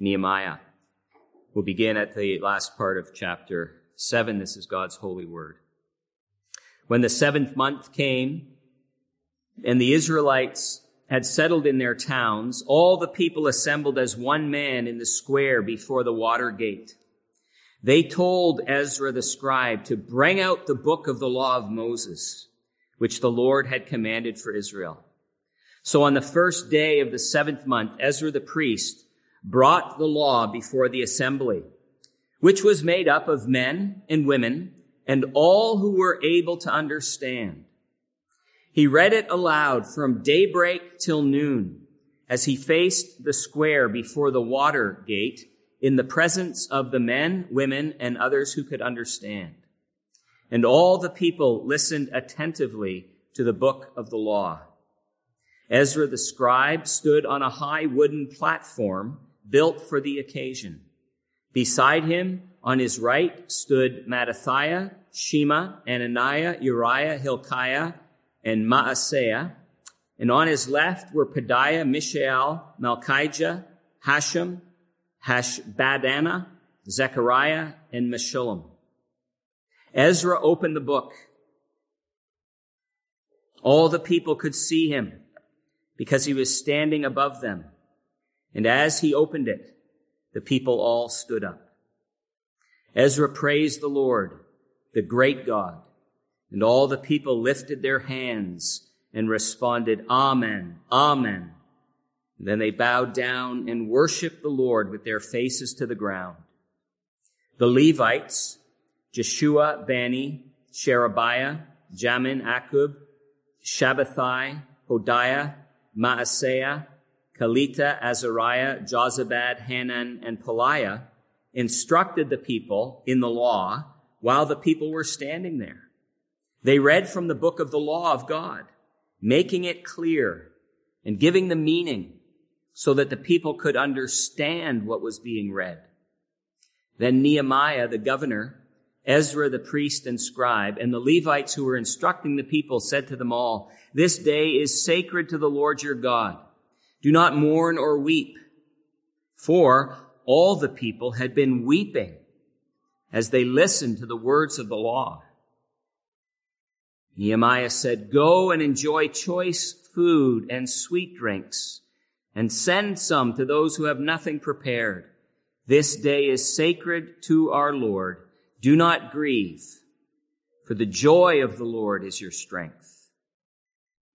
Nehemiah. We'll begin at the last part of chapter 7. This is God's holy word. When the seventh month came and the Israelites had settled in their towns, all the people assembled as one man in the square before the water gate. They told Ezra the scribe to bring out the book of the law of Moses, which the Lord had commanded for Israel. So on the first day of the seventh month, Ezra the priest brought the law before the assembly, which was made up of men and women and all who were able to understand. He read it aloud from daybreak till noon as he faced the square before the water gate in the presence of the men, women, and others who could understand. And all the people listened attentively to the book of the law. Ezra the scribe stood on a high wooden platform built for the occasion. Beside him, on his right, stood Mattithiah, Shema, Ananiah, Uriah, Hilkiah, and Maaseiah. And on his left were Pedaiah, Mishael, Malchijah, Hashum, Hashbaddanah, Zechariah, and Meshullam. Ezra opened the book. All the people could see him because he was standing above them. And as he opened it, the people all stood up. Ezra praised the Lord, the great God, and all the people lifted their hands and responded, Amen, Amen. And then they bowed down and worshiped the Lord with their faces to the ground. The Levites, Jeshua, Bani, Sherebiah, Jamin, Akkub, Shabbethai, Hodiah, Maaseiah, Kelita, Azariah, Jozabad, Hanan, and Pelaiah instructed the people in the law while the people were standing there. They read from the book of the law of God, making it clear and giving the meaning so that the people could understand what was being read. Then Nehemiah, the governor, Ezra, the priest and scribe, and the Levites who were instructing the people said to them all, This day is sacred to the Lord your God. Do not mourn or weep. For all the people had been weeping as they listened to the words of the law. Nehemiah said, Go and enjoy choice food and sweet drinks, and send some to those who have nothing prepared. This day is sacred to our Lord. Do not grieve, for the joy of the Lord is your strength.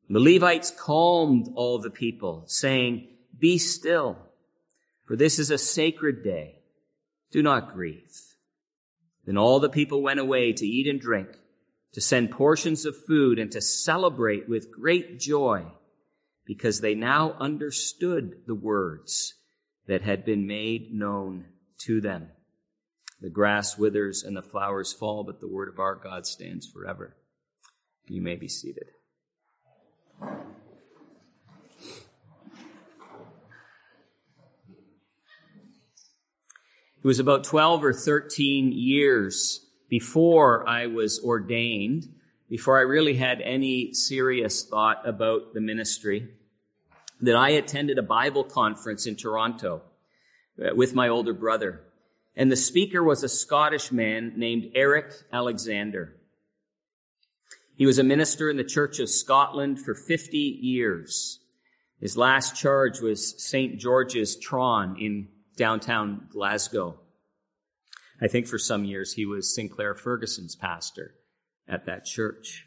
The Levites calmed all the people, saying, Be still, for this is a sacred day. Do not grieve. Then all the people went away to eat and drink, to send portions of food, and to celebrate with great joy, because they now understood the words that had been made known to them. The grass withers and the flowers fall, but the word of our God stands forever. You may be seated. It was about 12 or 13 years before I was ordained, before I really had any serious thought about the ministry, that I attended a Bible conference in Toronto uh, with my older brother. And the speaker was a Scottish man named Eric Alexander. He was a minister in the Church of Scotland for 50 years. His last charge was St. George's Tron in downtown Glasgow. I think for some years he was Sinclair Ferguson's pastor at that church.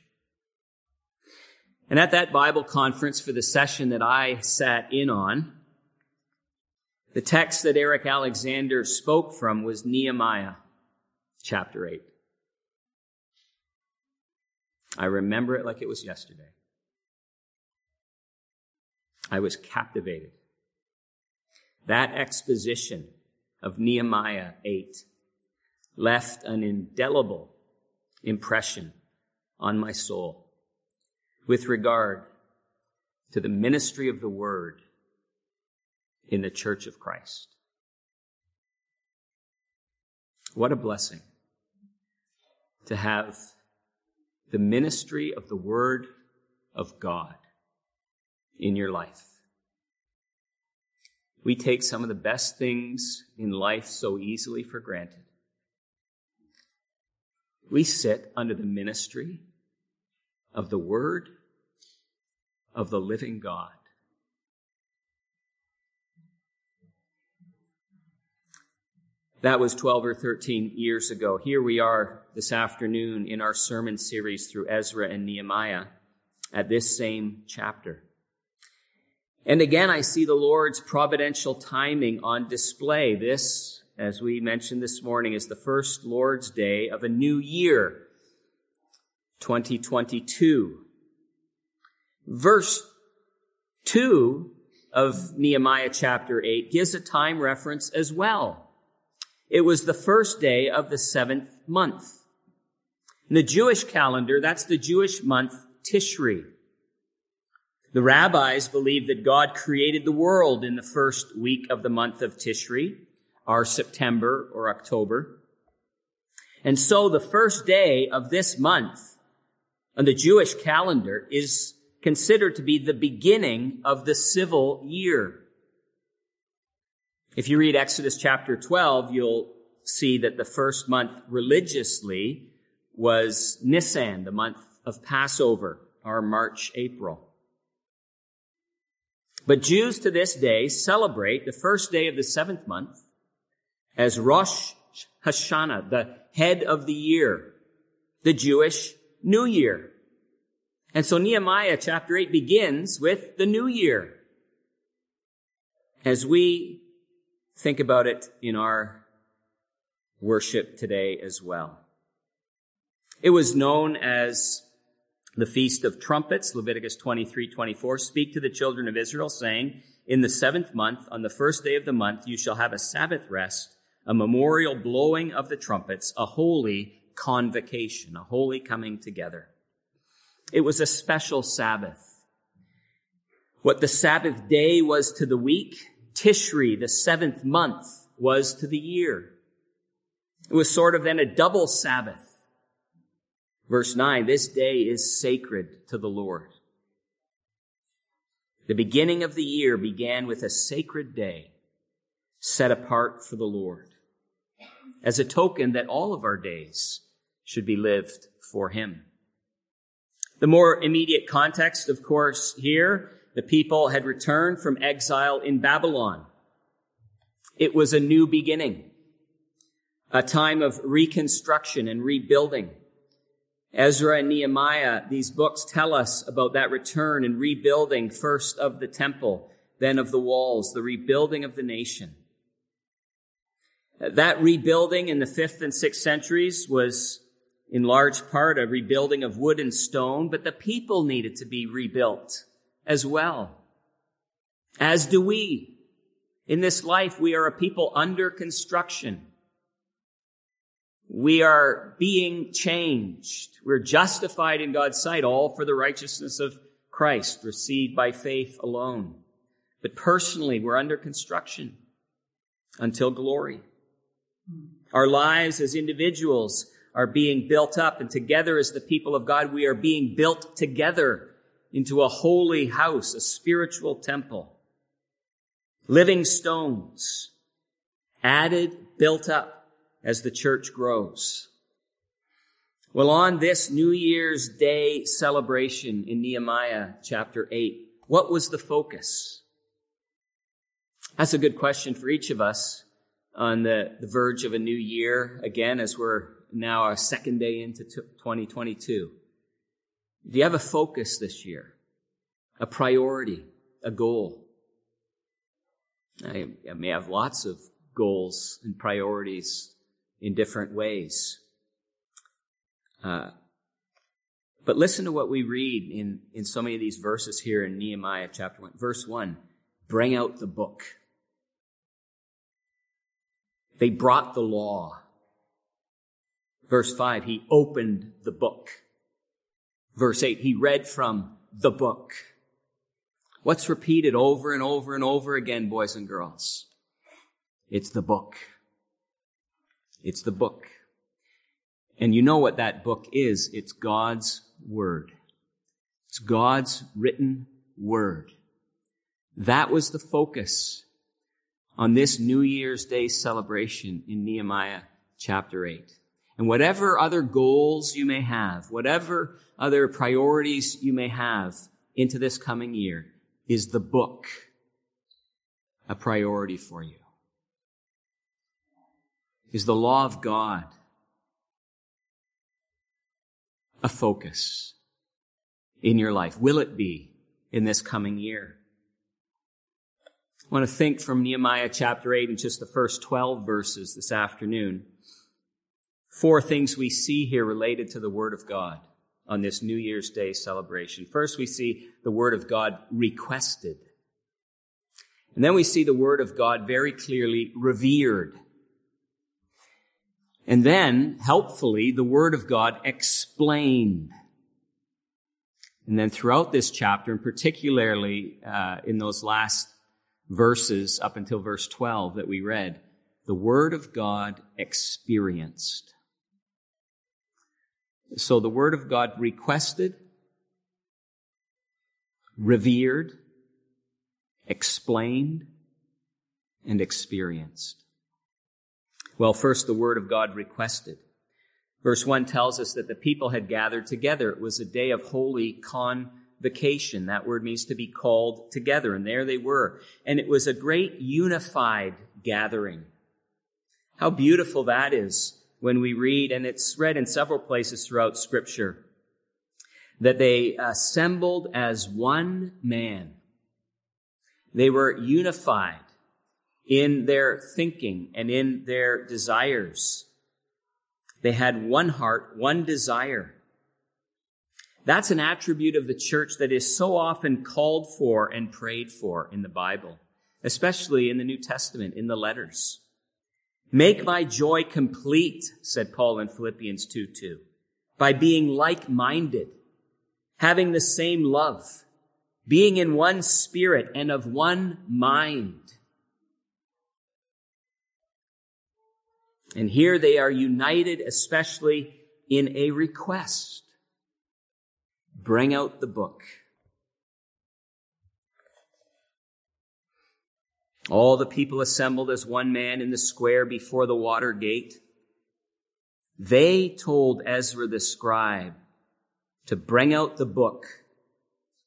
And at that Bible conference for the session that I sat in on, the text that Eric Alexander spoke from was Nehemiah chapter 8. I remember it like it was yesterday. I was captivated. That exposition of Nehemiah 8 left an indelible impression on my soul with regard to the ministry of the word in the church of Christ. What a blessing to have the ministry of the Word of God in your life. we take some of the best things in life so easily for granted. We sit under the ministry of the Word of the living God. That was 12 or 13 years ago. Here we are this afternoon in our sermon series through Ezra and Nehemiah at this same chapter. And again, I see the Lord's providential timing on display. This, as we mentioned this morning, is the first Lord's Day of a new year, 2022. Verse 2 of Nehemiah chapter 8 gives a time reference as well. It was the first day of the seventh month. In the Jewish calendar, that's the Jewish month Tishri. The rabbis believe that God created the world in the first week of the month of Tishri, our September or October. And so the first day of this month on the Jewish calendar is considered to be the beginning of the civil year. If you read Exodus chapter 12, you'll see that the first month religiously was Nisan, the month of Passover, or March, April. But Jews to this day celebrate the first day of the seventh month as Rosh Hashanah, the head of the year, the Jewish New Year. And so Nehemiah chapter 8 begins with the New Year. As we think about it in our worship today as well. It was known as the Feast of Trumpets, Leviticus 23, 24. Speak to the children of Israel, saying, In the seventh month, on the first day of the month, you shall have a Sabbath rest, a memorial blowing of the trumpets, a holy convocation, a holy coming together. It was a special Sabbath. What the Sabbath day was to the week, Tishri, the seventh month, was to the year. It was sort of then a double Sabbath. Verse 9, this day is sacred to the Lord. The beginning of the year began with a sacred day set apart for the Lord as a token that all of our days should be lived for Him. The more immediate context, of course, here the people had returned from exile in Babylon. It was a new beginning, a time of reconstruction and rebuilding. Ezra and Nehemiah, these books tell us about that return and rebuilding first of the temple, then of the walls, the rebuilding of the nation. That rebuilding in the fifth and sixth centuries was in large part a rebuilding of wood and stone, but the people needed to be rebuilt as well. As do we. In this life, we are a people under construction. We are being changed. We're justified in God's sight, all for the righteousness of Christ, received by faith alone. But personally, we're under construction until glory. Our lives as individuals are being built up, and together as the people of God, we are being built together into a holy house, a spiritual temple. Living stones, added, built up as the church grows. Well, on this New Year's Day celebration in Nehemiah chapter 8, what was the focus? That's a good question for each of us on the, the verge of a new year, again, as we're now our second day into 2022. Do you have a focus this year? A priority? A goal? I, may have lots of goals and priorities in different ways. Uh, but listen to what we read in, in so many of these verses here in Nehemiah chapter 1. Verse 1 Bring out the book. They brought the law. Verse 5 He opened the book. Verse 8, he read from the book. What's repeated over and over and over again, boys and girls? It's the book. It's the book. And you know what that book is. It's God's Word. It's God's written Word. That was the focus on this New Year's Day celebration in Nehemiah chapter 8. And whatever other goals you may have, whatever other priorities you may have into this coming year, is the book a priority for you? Is the law of God a focus in your life? Will it be in this coming year? I want to think from Nehemiah chapter 8 and just the first 12 verses this afternoon. Four things we see here related to the Word of God on this New Year's Day celebration. First, we see the Word of God requested. And then we see the Word of God very clearly revered. And then, helpfully, the Word of God explained. And then throughout this chapter, and particularly uh, in those last verses up until verse 12 that we read, the Word of God experienced. So the Word of God requested, revered, explained, and experienced. Well, first, the Word of God requested. Verse 1 tells us that the people had gathered together. It was a day of holy convocation. That word means to be called together, and there they were. And it was a great unified gathering. How beautiful that is when we read, and it's read in several places throughout Scripture, that they assembled as one man. They were unified in their thinking and in their desires. They had one heart, one desire. That's an attribute of the church that is so often called for and prayed for in the Bible, especially in the New Testament, in the letters. Make my joy complete, said Paul in Philippians 2 2, by being like minded, having the same love, being in one spirit and of one mind. And here they are united, especially in a request. Bring out the book. All the people assembled as one man in the square before the water gate. They told Ezra the scribe to bring out the book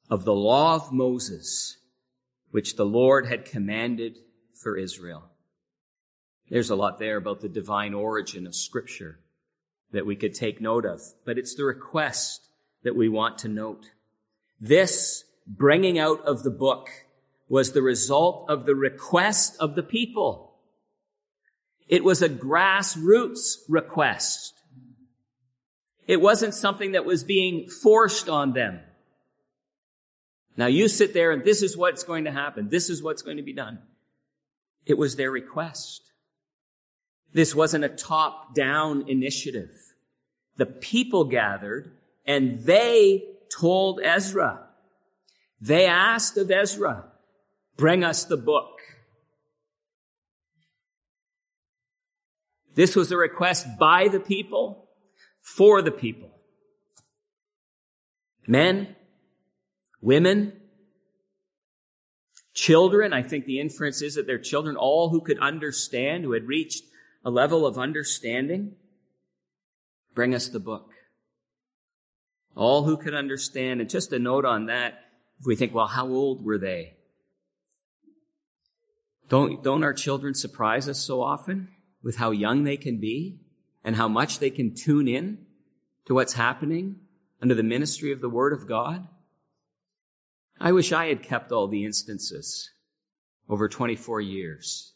of the law of Moses, which the Lord had commanded for Israel. There's a lot there about the divine origin of scripture that we could take note of, but it's the request that we want to note. This bringing out of the book was the result of the request of the people. It was a grassroots request. It wasn't something that was being forced on them. Now you sit there and this is what's going to happen. This is what's going to be done. It was their request. This wasn't a top down initiative. The people gathered and they told Ezra. They asked of Ezra, bring us the book. This was a request by the people for the people. Men, women, children. I think the inference is that they're children, all who could understand, who had reached a level of understanding, bring us the book. All who could understand, and just a note on that, if we think, well, how old were they? Don't, don't our children surprise us so often with how young they can be and how much they can tune in to what's happening under the ministry of the Word of God? I wish I had kept all the instances over 24 years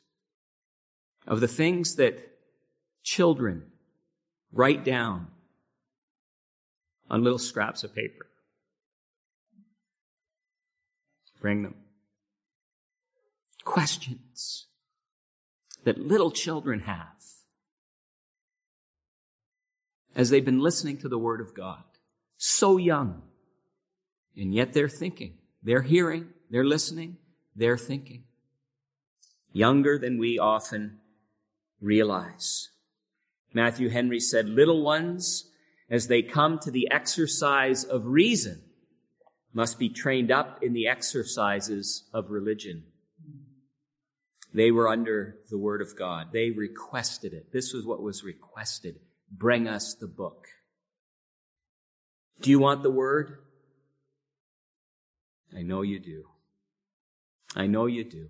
of the things that children write down on little scraps of paper. Bring them. Questions that little children have as they've been listening to the Word of God. So young. And yet they're thinking. They're hearing. They're listening. They're thinking. Younger than we often realize. Matthew Henry said, little ones, as they come to the exercise of reason, must be trained up in the exercises of religion. They were under the word of God. They requested it. This was what was requested. Bring us the book. Do you want the word? I know you do. I know you do.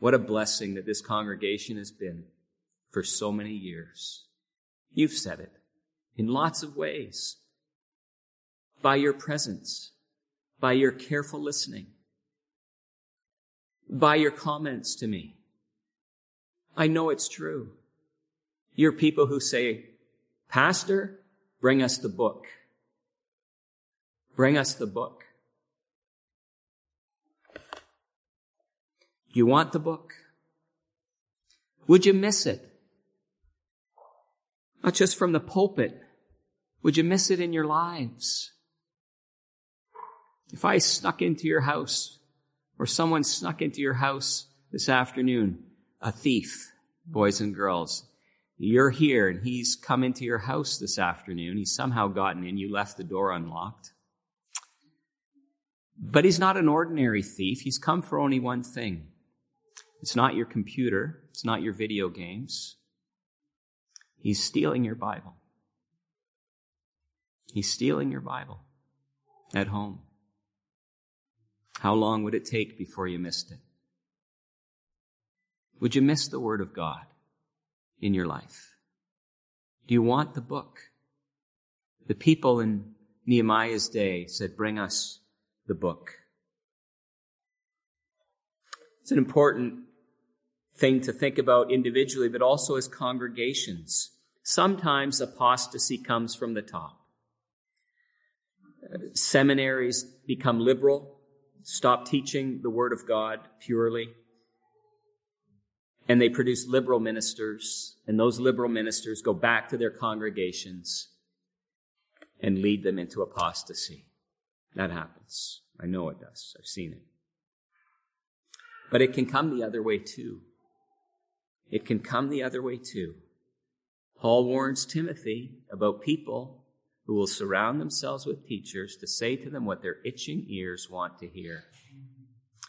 What a blessing that this congregation has been for so many years. You've said it in lots of ways. By your presence, by your careful listening, by your comments to me. I know it's true. You're people who say, Pastor, bring us the book. Bring us the book. You want the book? Would you miss it? Not just from the pulpit. Would you miss it in your lives? If I snuck into your house or someone snuck into your house this afternoon, a thief, boys and girls, you're here and he's come into your house this afternoon. He's somehow gotten in. You left the door unlocked. But he's not an ordinary thief. He's come for only one thing it's not your computer. It's not your video games. He's stealing your Bible. He's stealing your Bible at home. How long would it take before you missed it? Would you miss the Word of God in your life? Do you want the book? The people in Nehemiah's day said, Bring us the book. It's an important thing to think about individually, but also as congregations. Sometimes apostasy comes from the top. Seminaries become liberal, stop teaching the Word of God purely, and they produce liberal ministers, and those liberal ministers go back to their congregations and lead them into apostasy. That happens. I know it does. I've seen it. But it can come the other way too. It can come the other way too. Paul warns Timothy about people who will surround themselves with teachers to say to them what their itching ears want to hear.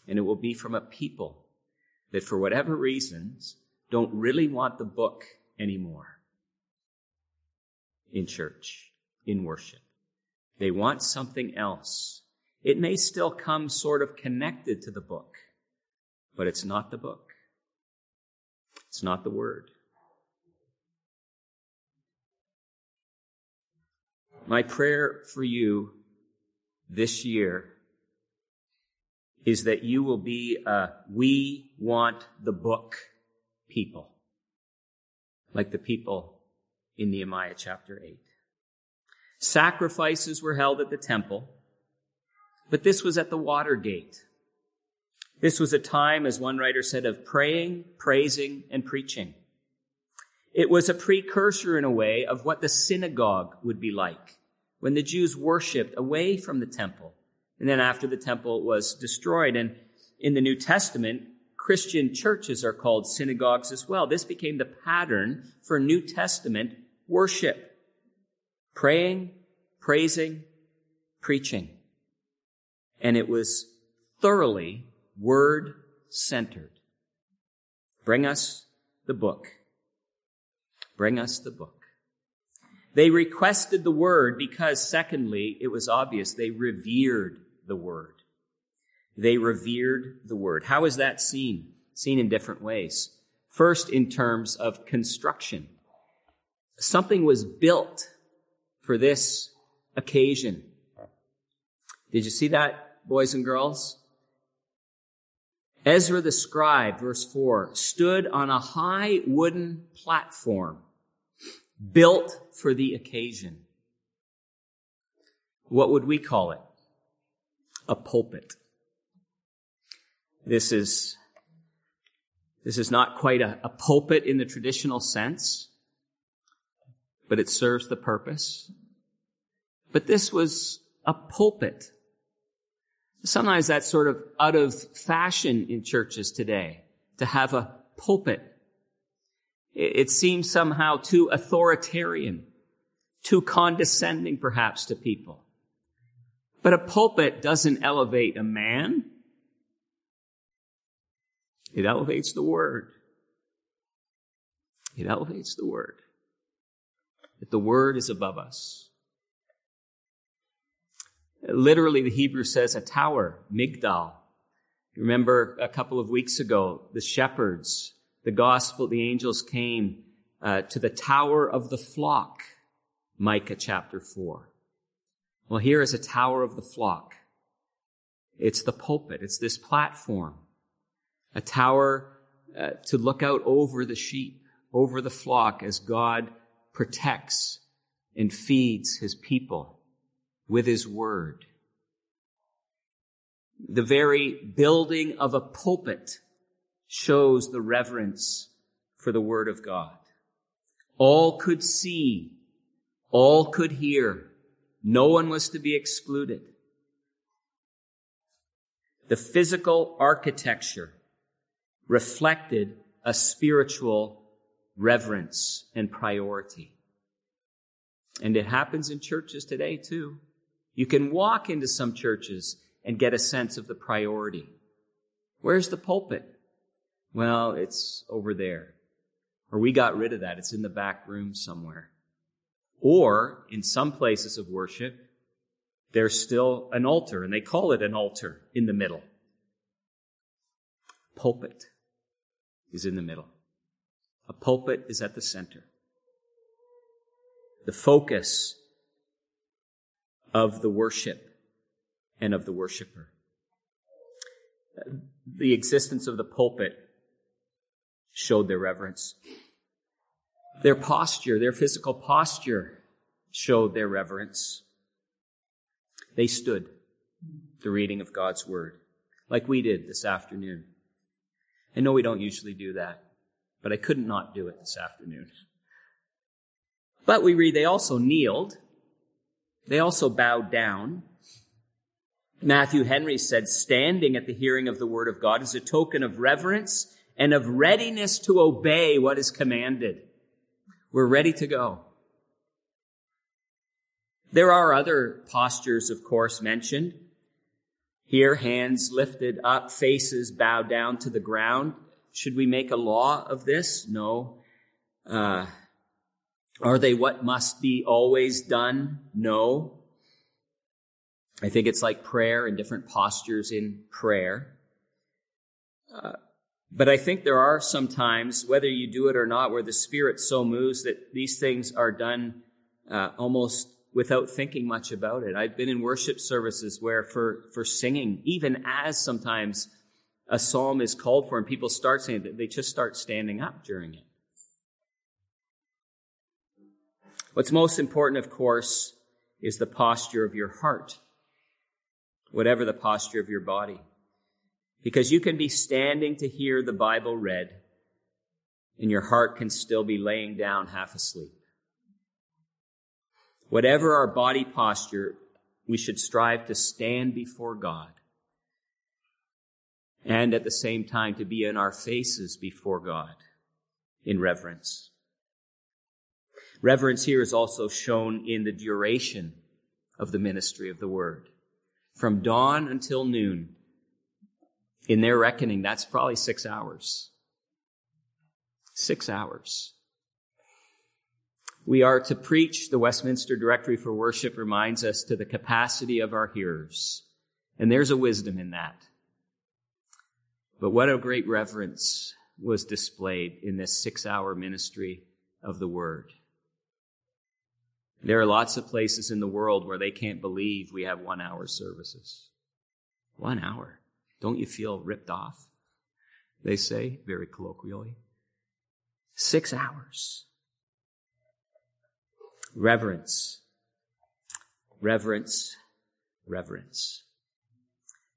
And it will be from a people that, for whatever reasons, don't really want the book anymore in church, in worship. They want something else. It may still come sort of connected to the book, but it's not the book. It's not the word. My prayer for you this year is that you will be a we want the book people, like the people in Nehemiah chapter 8. Sacrifices were held at the temple, but this was at the water gate. This was a time, as one writer said, of praying, praising, and preaching. It was a precursor, in a way, of what the synagogue would be like when the Jews worshiped away from the temple. And then after the temple was destroyed. And in the New Testament, Christian churches are called synagogues as well. This became the pattern for New Testament worship. Praying, praising, preaching. And it was thoroughly word centered. Bring us the book. Bring us the book. They requested the word because, secondly, it was obvious they revered the word. They revered the word. How is that seen? Seen in different ways. First, in terms of construction. Something was built for this occasion. Did you see that, boys and girls? Ezra the scribe, verse 4, stood on a high wooden platform built for the occasion. What would we call it? A pulpit. This is, this is not quite a, a pulpit in the traditional sense, but it serves the purpose. But this was a pulpit Sometimes that's sort of out of fashion in churches today to have a pulpit. It seems somehow too authoritarian, too condescending perhaps to people. But a pulpit doesn't elevate a man. It elevates the word. It elevates the word. That the word is above us. Literally, the Hebrew says a tower, Migdal. Remember a couple of weeks ago, the shepherds, the gospel, the angels came uh, to the tower of the flock, Micah chapter 4. Well, here is a tower of the flock. It's the pulpit. It's this platform, a tower uh, to look out over the sheep, over the flock as God protects and feeds his people with his word. The very building of a pulpit shows the reverence for the word of God. All could see, all could hear. No one was to be excluded. The physical architecture reflected a spiritual reverence and priority. And it happens in churches today too. You can walk into some churches and get a sense of the priority. Where's the pulpit? Well, it's over there. Or we got rid of that. It's in the back room somewhere. Or in some places of worship, there's still an altar and they call it an altar in the middle. Pulpit is in the middle. A pulpit is at the center. The focus of the worship and of the worshiper. The existence of the pulpit showed their reverence. Their posture, their physical posture showed their reverence. They stood the reading of God's word like we did this afternoon. I know we don't usually do that, but I couldn't not do it this afternoon. But we read they also kneeled they also bowed down. Matthew Henry said, standing at the hearing of the word of God is a token of reverence and of readiness to obey what is commanded. We're ready to go. There are other postures, of course, mentioned. Here, hands lifted up, faces bowed down to the ground. Should we make a law of this? No. Uh, are they what must be always done? No. I think it's like prayer and different postures in prayer. Uh, but I think there are some times, whether you do it or not, where the Spirit so moves that these things are done uh, almost without thinking much about it. I've been in worship services where for, for singing, even as sometimes a psalm is called for and people start saying that they just start standing up during it. What's most important, of course, is the posture of your heart, whatever the posture of your body. Because you can be standing to hear the Bible read, and your heart can still be laying down half asleep. Whatever our body posture, we should strive to stand before God and at the same time to be in our faces before God in reverence. Reverence here is also shown in the duration of the ministry of the word. From dawn until noon, in their reckoning, that's probably six hours. Six hours. We are to preach, the Westminster Directory for Worship reminds us, to the capacity of our hearers. And there's a wisdom in that. But what a great reverence was displayed in this six hour ministry of the Word. There are lots of places in the world where they can't believe we have one hour services. One hour. Don't you feel ripped off? They say very colloquially. Six hours. Reverence. Reverence. Reverence.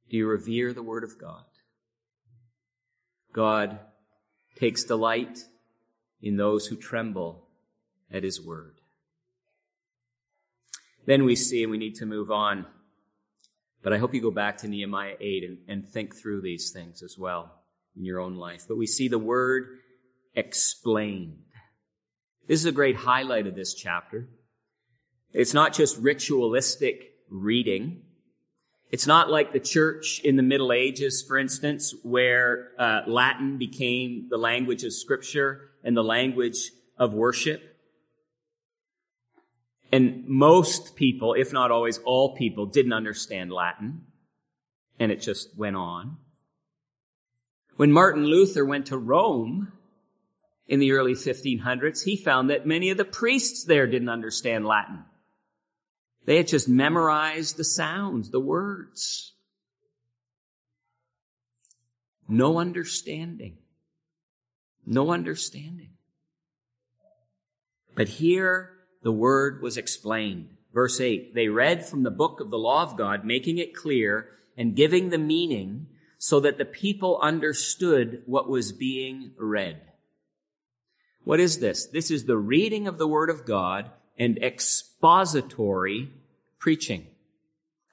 Do you revere the Word of God? God takes delight in those who tremble at His Word. Then we see, and we need to move on. But I hope you go back to Nehemiah 8 and, and think through these things as well in your own life. But we see the word explained. This is a great highlight of this chapter. It's not just ritualistic reading. It's not like the church in the Middle Ages, for instance, where uh, Latin became the language of Scripture and the language of worship. And most people, if not always all people, didn't understand Latin. And it just went on. When Martin Luther went to Rome in the early 1500s, he found that many of the priests there didn't understand Latin. They had just memorized the sounds, the words. No understanding. No understanding. But here the word was explained. Verse 8, they read from the book of the law of God, making it clear and giving the meaning so that the people understood what was being read. What is this? This is the reading of the word of God and expository preaching.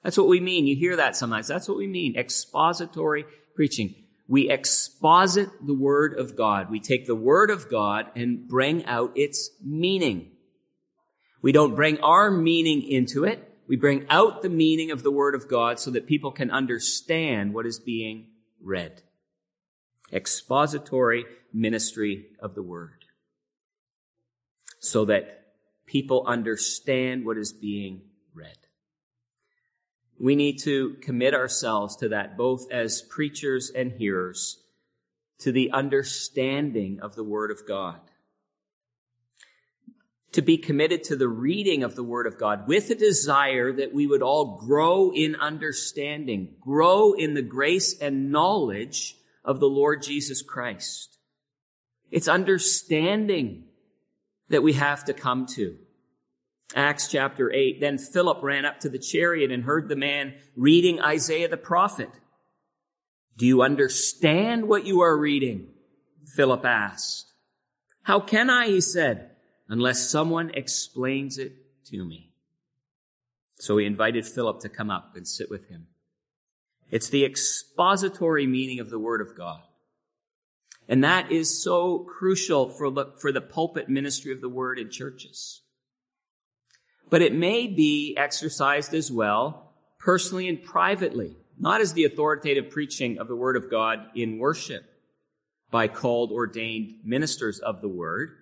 That's what we mean. You hear that sometimes. That's what we mean. Expository preaching. We exposit the word of God. We take the word of God and bring out its meaning. We don't bring our meaning into it. We bring out the meaning of the Word of God so that people can understand what is being read. Expository ministry of the Word. So that people understand what is being read. We need to commit ourselves to that, both as preachers and hearers, to the understanding of the Word of God to be committed to the reading of the Word of God with a desire that we would all grow in understanding, grow in the grace and knowledge of the Lord Jesus Christ. It's understanding that we have to come to. Acts chapter 8. Then Philip ran up to the chariot and heard the man reading Isaiah the prophet. Do you understand what you are reading? Philip asked. How can I? He said unless someone explains it to me. So he invited Philip to come up and sit with him. It's the expository meaning of the Word of God. And that is so crucial for the, for the pulpit ministry of the Word in churches. But it may be exercised as well, personally and privately, not as the authoritative preaching of the Word of God in worship by called ordained ministers of the Word,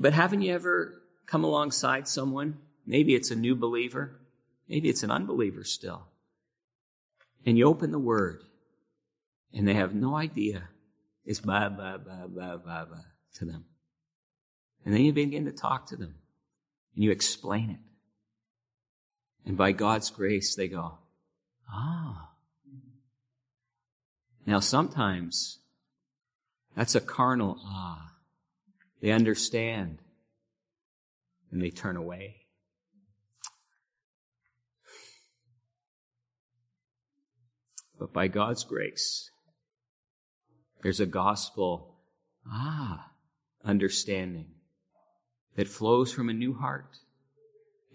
but haven't you ever come alongside someone? Maybe it's a new believer. Maybe it's an unbeliever still. And you open the word and they have no idea. It's blah, blah, blah, blah, blah, blah to them. And then you begin to talk to them and you explain it. And by God's grace, they go, ah. Now sometimes that's a carnal ah. They understand and they turn away. But by God's grace, there's a gospel, ah, understanding that flows from a new heart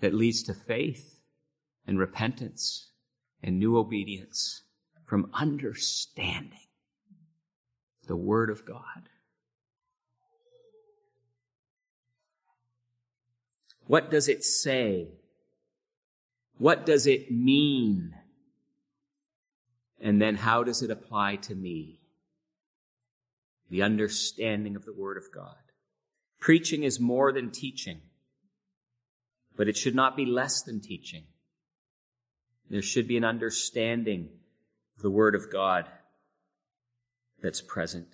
that leads to faith and repentance and new obedience from understanding the Word of God. What does it say? What does it mean? And then how does it apply to me? The understanding of the Word of God. Preaching is more than teaching, but it should not be less than teaching. There should be an understanding of the Word of God that's present.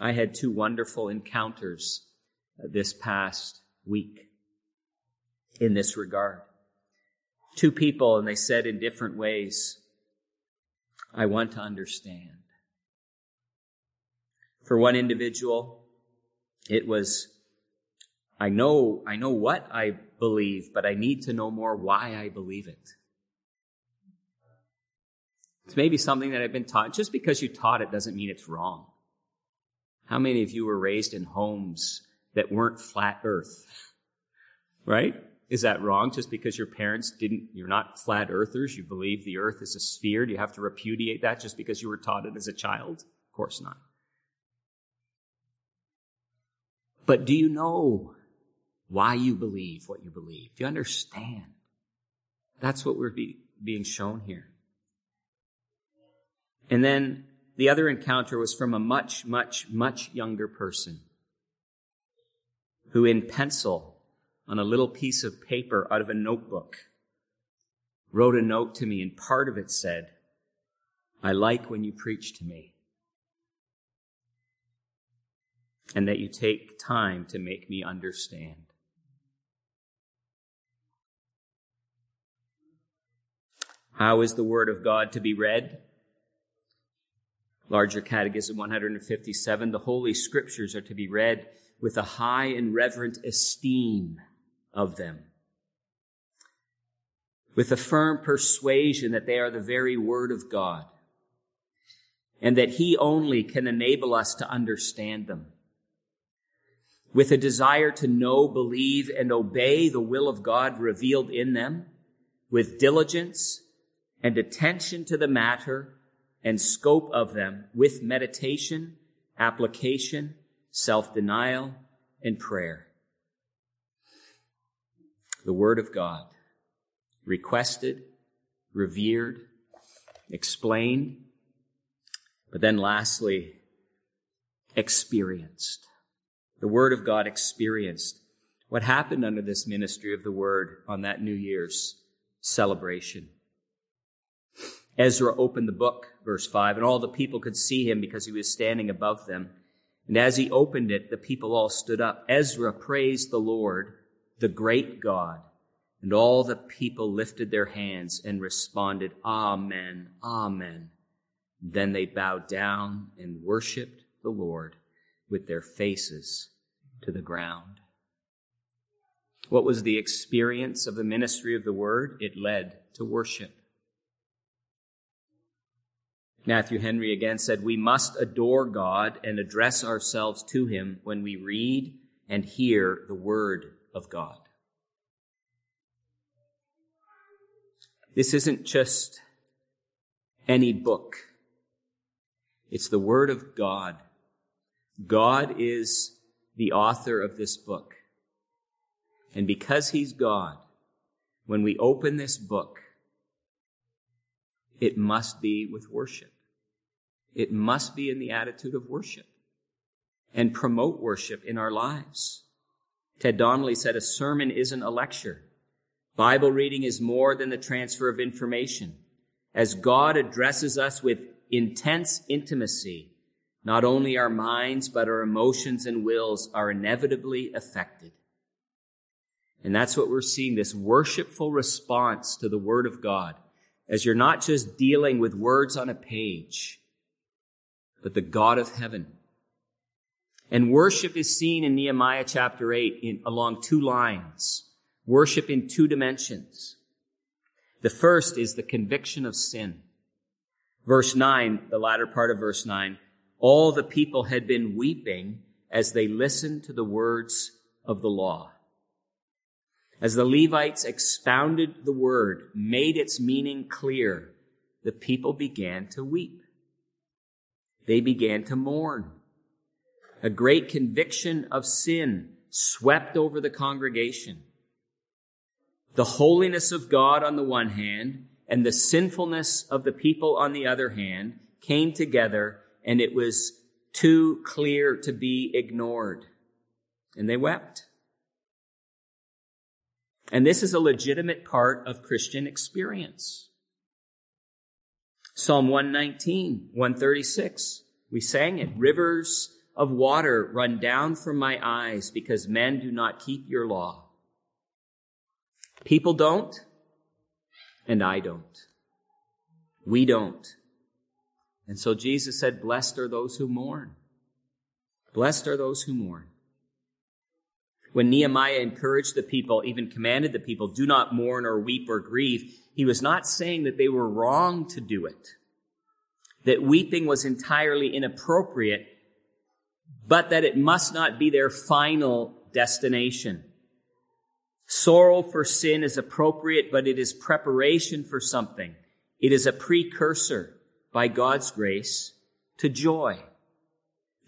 I had two wonderful encounters uh, this past week in this regard. Two people, and they said in different ways, I want to understand. For one individual, it was, I know, I know what I believe, but I need to know more why I believe it. It's maybe something that I've been taught. Just because you taught it doesn't mean it's wrong. How many of you were raised in homes that weren't flat earth? Right? Is that wrong just because your parents didn't, you're not flat earthers, you believe the earth is a sphere? Do you have to repudiate that just because you were taught it as a child? Of course not. But do you know why you believe what you believe? Do you understand? That's what we're be, being shown here. And then the other encounter was from a much, much, much younger person who in pencil on a little piece of paper out of a notebook wrote a note to me and part of it said, I like when you preach to me. And that you take time to make me understand. How is the Word of God to be read? Larger Catechism 157. The Holy Scriptures are to be read with a high and reverent esteem of them, with a firm persuasion that they are the very Word of God, and that He only can enable us to understand them, with a desire to know, believe, and obey the will of God revealed in them, with diligence and attention to the matter and scope of them, with meditation, application, self-denial, and prayer. The Word of God, requested, revered, explained, but then lastly, experienced. The Word of God experienced. What happened under this ministry of the Word on that New Year's celebration? Ezra opened the book, verse 5, and all the people could see him because he was standing above them. And as he opened it, the people all stood up. Ezra praised the Lord, the great God. And all the people lifted their hands and responded, Amen, Amen. Then they bowed down and worshiped the Lord with their faces to the ground. What was the experience of the ministry of the word? It led to worship. Matthew Henry again said, We must adore God and address ourselves to Him when we read and hear the Word of God. This isn't just any book. It's the Word of God. God is the author of this book. And because He's God, when we open this book, it must be with worship. It must be in the attitude of worship and promote worship in our lives. Ted Donnelly said a sermon isn't a lecture. Bible reading is more than the transfer of information. As God addresses us with intense intimacy, not only our minds, but our emotions and wills are inevitably affected. And that's what we're seeing, this worshipful response to the Word of God, as you're not just dealing with words on a page, but the God of heaven. And worship is seen in Nehemiah chapter 8 in, along two lines. Worship in two dimensions. The first is the conviction of sin. Verse 9, the latter part of verse 9, all the people had been weeping as they listened to the words of the law. As the Levites expounded the word, made its meaning clear, the people began to weep they began to mourn. A great conviction of sin swept over the congregation. The holiness of God on the one hand and the sinfulness of the people on the other hand came together and it was too clear to be ignored. And they wept. And this is a legitimate part of Christian experience. Psalm 119, 136. We sang it. Rivers of water run down from my eyes because men do not keep your law. People don't, and I don't. We don't. And so Jesus said, blessed are those who mourn. Blessed are those who mourn. When Nehemiah encouraged the people, even commanded the people, do not mourn or weep or grieve, he was not saying that they were wrong to do it, that weeping was entirely inappropriate, but that it must not be their final destination. Sorrow for sin is appropriate, but it is preparation for something. It is a precursor, by God's grace, to joy.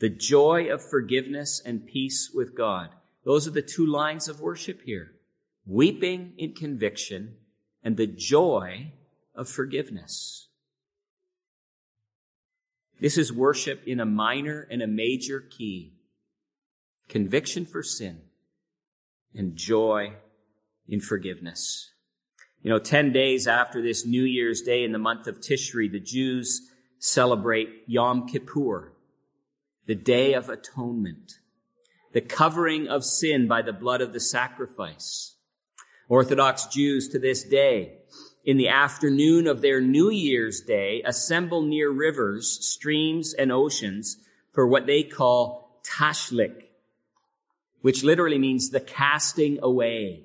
The joy of forgiveness and peace with God. Those are the two lines of worship here. Weeping in conviction and the joy of forgiveness. This is worship in a minor and a major key. Conviction for sin and joy in forgiveness. You know, 10 days after this New Year's Day in the month of Tishri, the Jews celebrate Yom Kippur, the Day of Atonement, the covering of sin by the blood of the sacrifice. Orthodox Jews to this day, in the afternoon of their New Year's Day, assemble near rivers, streams, and oceans for what they call tashlik, which literally means the casting away.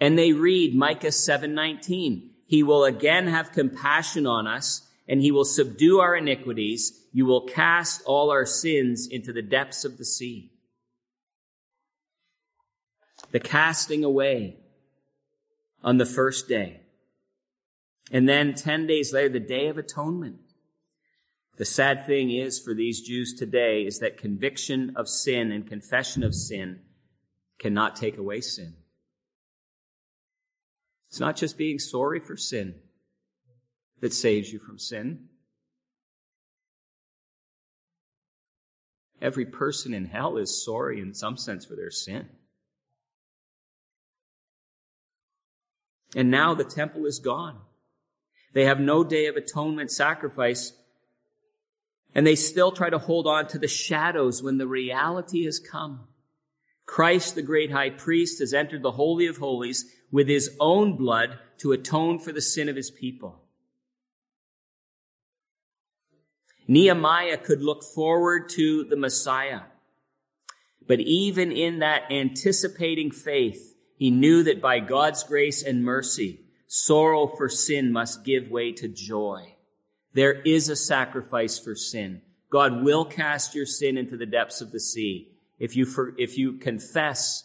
And they read Micah 7:19. He will again have compassion on us and he will subdue our iniquities. You will cast all our sins into the depths of the sea. The casting away on the first day. And then 10 days later, the day of atonement. The sad thing is for these Jews today is that conviction of sin and confession of sin cannot take away sin. It's not just being sorry for sin that saves you from sin. Every person in hell is sorry in some sense for their sin. And now the temple is gone. They have no day of atonement sacrifice. And they still try to hold on to the shadows when the reality has come. Christ, the great high priest, has entered the Holy of Holies with his own blood to atone for the sin of his people. Nehemiah could look forward to the Messiah. But even in that anticipating faith, he knew that by God's grace and mercy, sorrow for sin must give way to joy. There is a sacrifice for sin. God will cast your sin into the depths of the sea. If you, for, if you confess,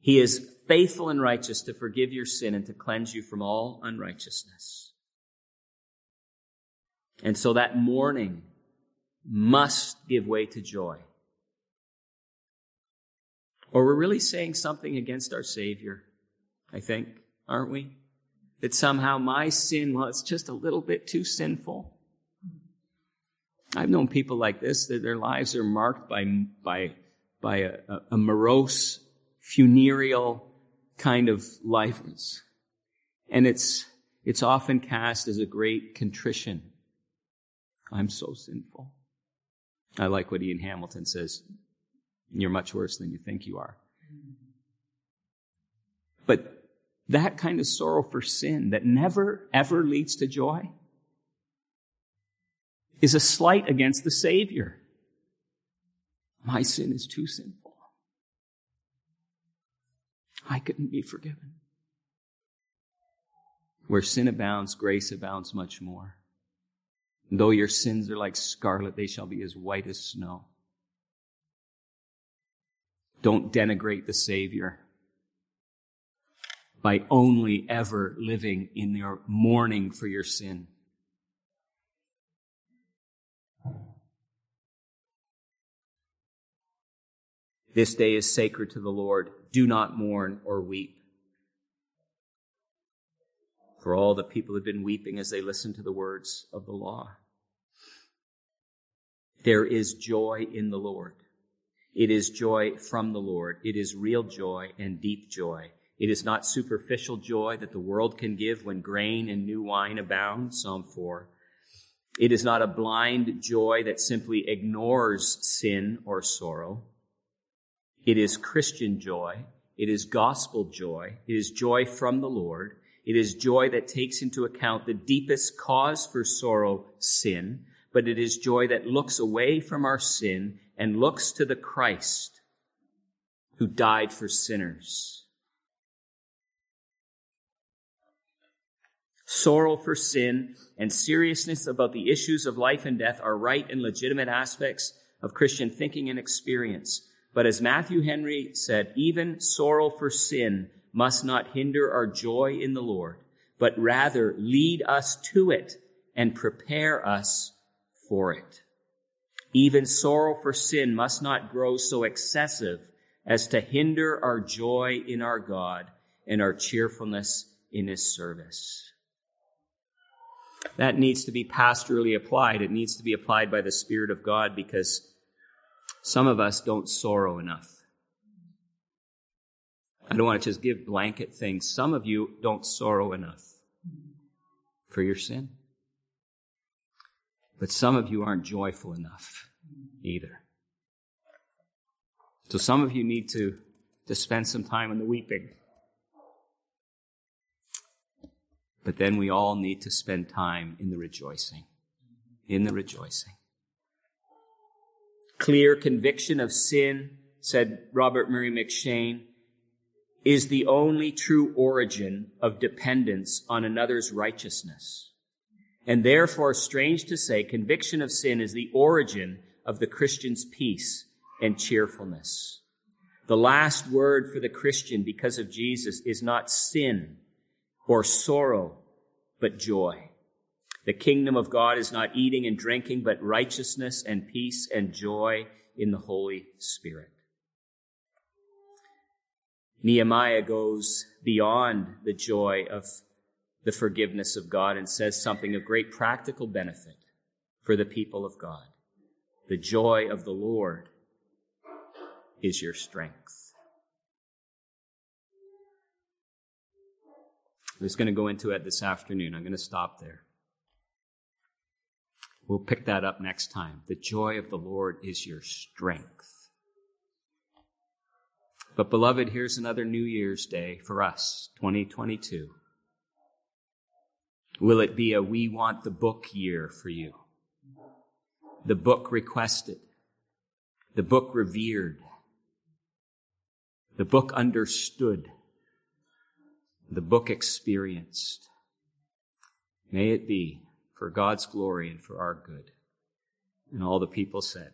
he is faithful and righteous to forgive your sin and to cleanse you from all unrighteousness. And so that mourning must give way to joy. Or we're really saying something against our Savior, I think, aren't we? That somehow my sin, it's just a little bit too sinful. I've known people like this, that their lives are marked by, by, by a, a morose, funereal kind of life. And it's, it's often cast as a great contrition. I'm so sinful. I like what Ian Hamilton says. You're much worse than you think you are. But that kind of sorrow for sin that never ever leads to joy is a slight against the Savior. My sin is too sinful. I couldn't be forgiven. Where sin abounds, grace abounds much more. Though your sins are like scarlet, they shall be as white as snow. Don't denigrate the Savior by only ever living in your mourning for your sin. This day is sacred to the Lord. Do not mourn or weep. For all the people have been weeping as they listen to the words of the law. There is joy in the Lord. It is joy from the Lord. It is real joy and deep joy. It is not superficial joy that the world can give when grain and new wine abound. Psalm 4. It is not a blind joy that simply ignores sin or sorrow. It is Christian joy. It is gospel joy. It is joy from the Lord. It is joy that takes into account the deepest cause for sorrow, sin, but it is joy that looks away from our sin and looks to the Christ who died for sinners. Sorrow for sin and seriousness about the issues of life and death are right and legitimate aspects of Christian thinking and experience. But as Matthew Henry said, even sorrow for sin must not hinder our joy in the Lord, but rather lead us to it and prepare us for it. Even sorrow for sin must not grow so excessive as to hinder our joy in our God and our cheerfulness in His service. That needs to be pastorally applied. It needs to be applied by the Spirit of God because some of us don't sorrow enough. I don't want to just give blanket things. Some of you don't sorrow enough for your sin. But some of you aren't joyful enough either. So some of you need to, to spend some time in the weeping. But then we all need to spend time in the rejoicing. In the rejoicing. Clear conviction of sin, said Robert Murray M'Cheyne, is the only true origin of dependence on another's righteousness. And therefore, strange to say, conviction of sin is the origin of the Christian's peace and cheerfulness. The last word for the Christian because of Jesus is not sin or sorrow, but joy. The kingdom of God is not eating and drinking, but righteousness and peace and joy in the Holy Spirit. Nehemiah goes beyond the joy of the forgiveness of God and says something of great practical benefit for the people of God. The joy of the Lord is your strength. I was going to go into it this afternoon. I'm going to stop there. We'll pick that up next time. The joy of the Lord is your strength. But beloved, here's another New Year's Day for us, 2022. Will it be a we want the book year for you? The book requested, the book revered, the book understood, the book experienced. May it be for God's glory and for our good. And all the people said,